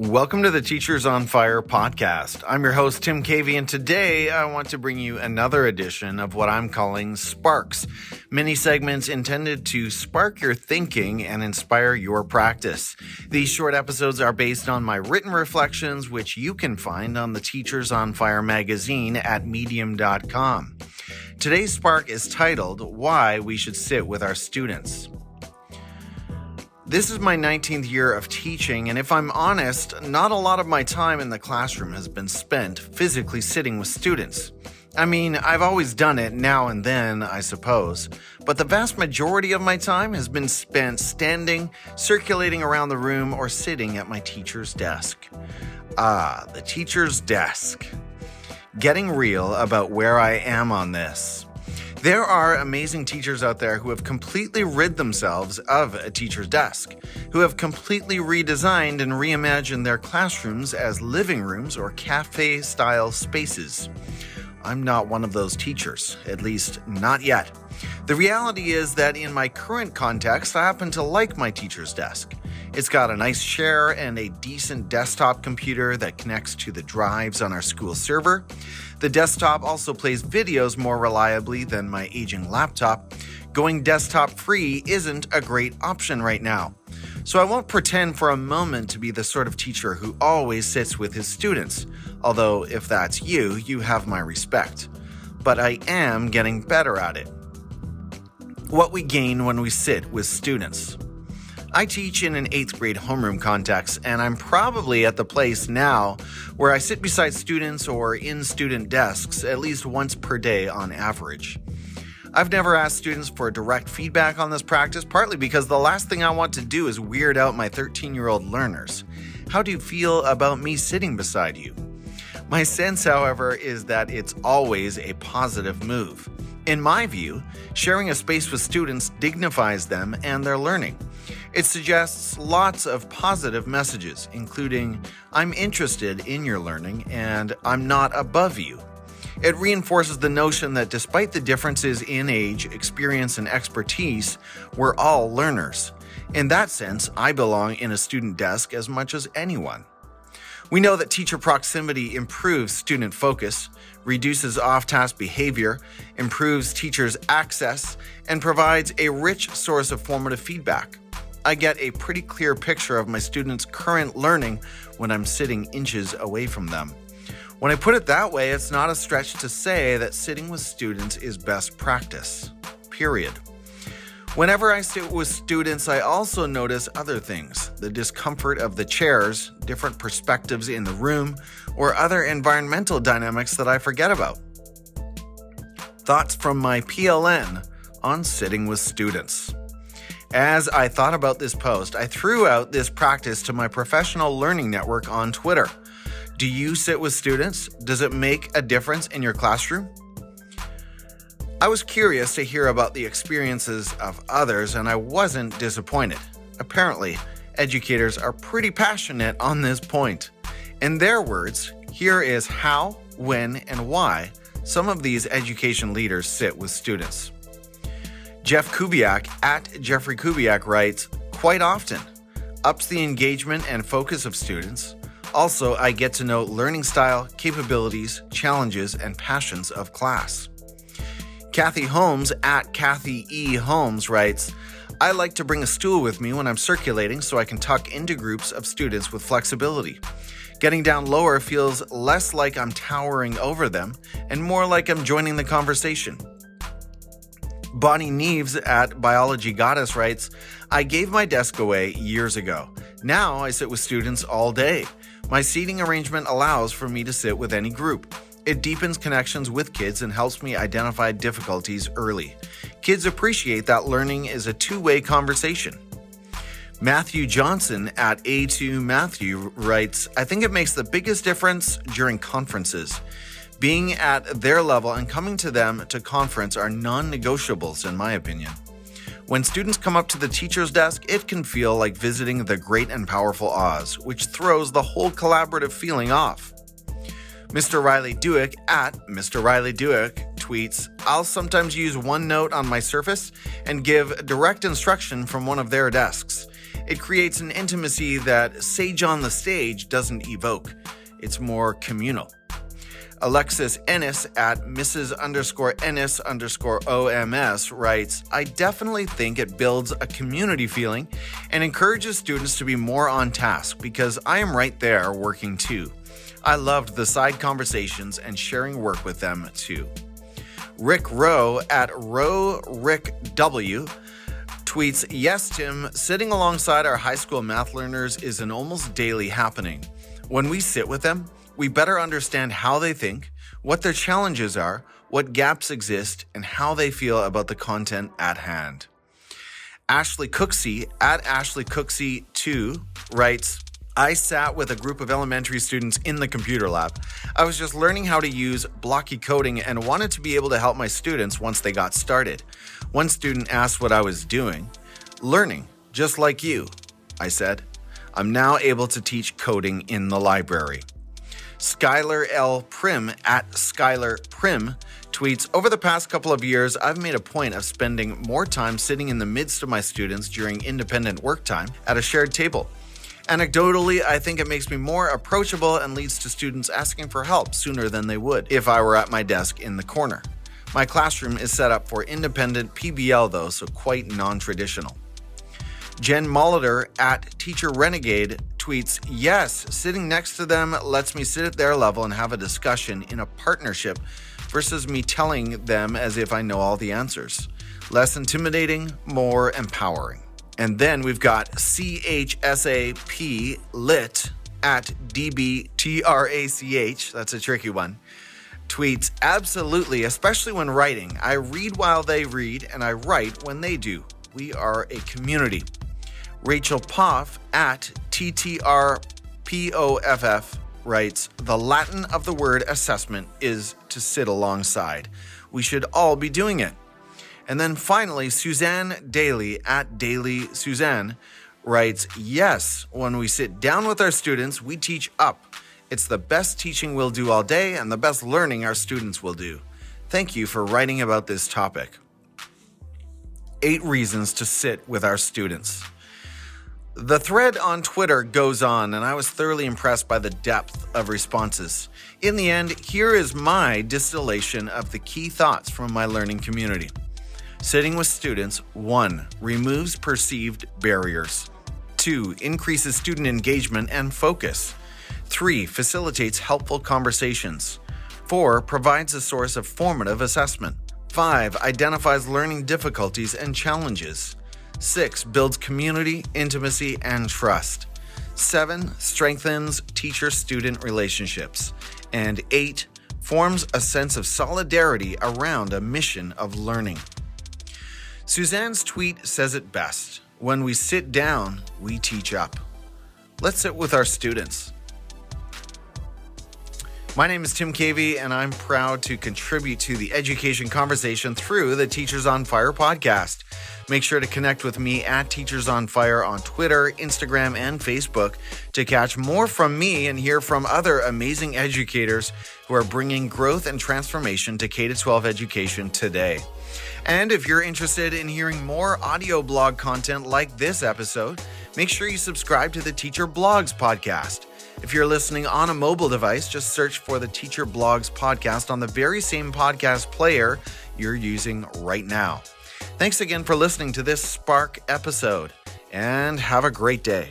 Welcome to the Teachers on Fire podcast. I'm your host, Tim Cavey, and today I want to bring you another edition of what I'm calling Sparks, mini segments intended to spark your thinking and inspire your practice. These short episodes are based on my written reflections, which you can find on the Teachers on Fire magazine at medium.com. Today's Spark is titled Why We Should Sit with Our Students. This is my 19th year of teaching, and if I'm honest, not a lot of my time in the classroom has been spent physically sitting with students. I mean, I've always done it now and then, I suppose, but the vast majority of my time has been spent standing, circulating around the room, or sitting at my teacher's desk. Ah, the teacher's desk. Getting real about where I am on this. There are amazing teachers out there who have completely rid themselves of a teacher's desk, who have completely redesigned and reimagined their classrooms as living rooms or cafe style spaces. I'm not one of those teachers, at least not yet. The reality is that in my current context, I happen to like my teacher's desk. It's got a nice chair and a decent desktop computer that connects to the drives on our school server. The desktop also plays videos more reliably than my aging laptop. Going desktop free isn't a great option right now. So I won't pretend for a moment to be the sort of teacher who always sits with his students, although if that's you, you have my respect. But I am getting better at it. What we gain when we sit with students. I teach in an eighth grade homeroom context, and I'm probably at the place now where I sit beside students or in student desks at least once per day on average. I've never asked students for direct feedback on this practice, partly because the last thing I want to do is weird out my 13 year old learners. How do you feel about me sitting beside you? My sense, however, is that it's always a positive move. In my view, sharing a space with students dignifies them and their learning. It suggests lots of positive messages, including, I'm interested in your learning and I'm not above you. It reinforces the notion that despite the differences in age, experience, and expertise, we're all learners. In that sense, I belong in a student desk as much as anyone. We know that teacher proximity improves student focus, reduces off task behavior, improves teachers' access, and provides a rich source of formative feedback. I get a pretty clear picture of my students' current learning when I'm sitting inches away from them. When I put it that way, it's not a stretch to say that sitting with students is best practice. Period. Whenever I sit with students, I also notice other things the discomfort of the chairs, different perspectives in the room, or other environmental dynamics that I forget about. Thoughts from my PLN on sitting with students. As I thought about this post, I threw out this practice to my professional learning network on Twitter. Do you sit with students? Does it make a difference in your classroom? I was curious to hear about the experiences of others, and I wasn't disappointed. Apparently, educators are pretty passionate on this point. In their words, here is how, when, and why some of these education leaders sit with students. Jeff Kubiak at Jeffrey Kubiak writes, quite often, ups the engagement and focus of students. Also, I get to know learning style, capabilities, challenges, and passions of class. Kathy Holmes at Kathy E. Holmes writes, I like to bring a stool with me when I'm circulating so I can tuck into groups of students with flexibility. Getting down lower feels less like I'm towering over them and more like I'm joining the conversation. Bonnie Neves at Biology Goddess writes, I gave my desk away years ago. Now I sit with students all day. My seating arrangement allows for me to sit with any group. It deepens connections with kids and helps me identify difficulties early. Kids appreciate that learning is a two way conversation. Matthew Johnson at A2 Matthew writes, I think it makes the biggest difference during conferences. Being at their level and coming to them to conference are non negotiables, in my opinion. When students come up to the teacher's desk, it can feel like visiting the great and powerful Oz, which throws the whole collaborative feeling off. Mr. Riley Dewick at Mr. Riley Dewick tweets, I'll sometimes use OneNote on my Surface and give direct instruction from one of their desks. It creates an intimacy that Sage on the Stage doesn't evoke. It's more communal. Alexis Ennis at Mrs. underscore Ennis underscore OMS writes, I definitely think it builds a community feeling and encourages students to be more on task because I am right there working too. I loved the side conversations and sharing work with them too. Rick Rowe at Rowe Rick W tweets, Yes, Tim, sitting alongside our high school math learners is an almost daily happening. When we sit with them, we better understand how they think, what their challenges are, what gaps exist, and how they feel about the content at hand. Ashley Cooksey at Ashley Cooksey2 writes, I sat with a group of elementary students in the computer lab. I was just learning how to use Blockly coding and wanted to be able to help my students once they got started. One student asked what I was doing. Learning, just like you, I said. I'm now able to teach coding in the library. Skylar L. Prim at Skylar Prim tweets Over the past couple of years, I've made a point of spending more time sitting in the midst of my students during independent work time at a shared table. Anecdotally, I think it makes me more approachable and leads to students asking for help sooner than they would if I were at my desk in the corner. My classroom is set up for independent PBL though, so quite non traditional. Jen Molitor at Teacher Renegade tweets, Yes, sitting next to them lets me sit at their level and have a discussion in a partnership versus me telling them as if I know all the answers. Less intimidating, more empowering. And then we've got CHSAP lit at DBTRACH, that's a tricky one, tweets, Absolutely, especially when writing. I read while they read, and I write when they do. We are a community. Rachel Poff at TTRPOFF writes The Latin of the word assessment is to sit alongside. We should all be doing it. And then finally, Suzanne Daly at Daily Suzanne writes Yes, when we sit down with our students, we teach up. It's the best teaching we'll do all day and the best learning our students will do. Thank you for writing about this topic. Eight reasons to sit with our students. The thread on Twitter goes on, and I was thoroughly impressed by the depth of responses. In the end, here is my distillation of the key thoughts from my learning community. Sitting with students 1. Removes perceived barriers. 2. Increases student engagement and focus. 3. Facilitates helpful conversations. 4. Provides a source of formative assessment. 5. Identifies learning difficulties and challenges. Six, builds community, intimacy, and trust. Seven, strengthens teacher student relationships. And eight, forms a sense of solidarity around a mission of learning. Suzanne's tweet says it best when we sit down, we teach up. Let's sit with our students. My name is Tim Cavey, and I'm proud to contribute to the education conversation through the Teachers on Fire podcast. Make sure to connect with me at Teachers on Fire on Twitter, Instagram, and Facebook to catch more from me and hear from other amazing educators who are bringing growth and transformation to K 12 education today. And if you're interested in hearing more audio blog content like this episode, make sure you subscribe to the Teacher Blogs podcast. If you're listening on a mobile device, just search for the Teacher Blogs podcast on the very same podcast player you're using right now. Thanks again for listening to this Spark episode, and have a great day.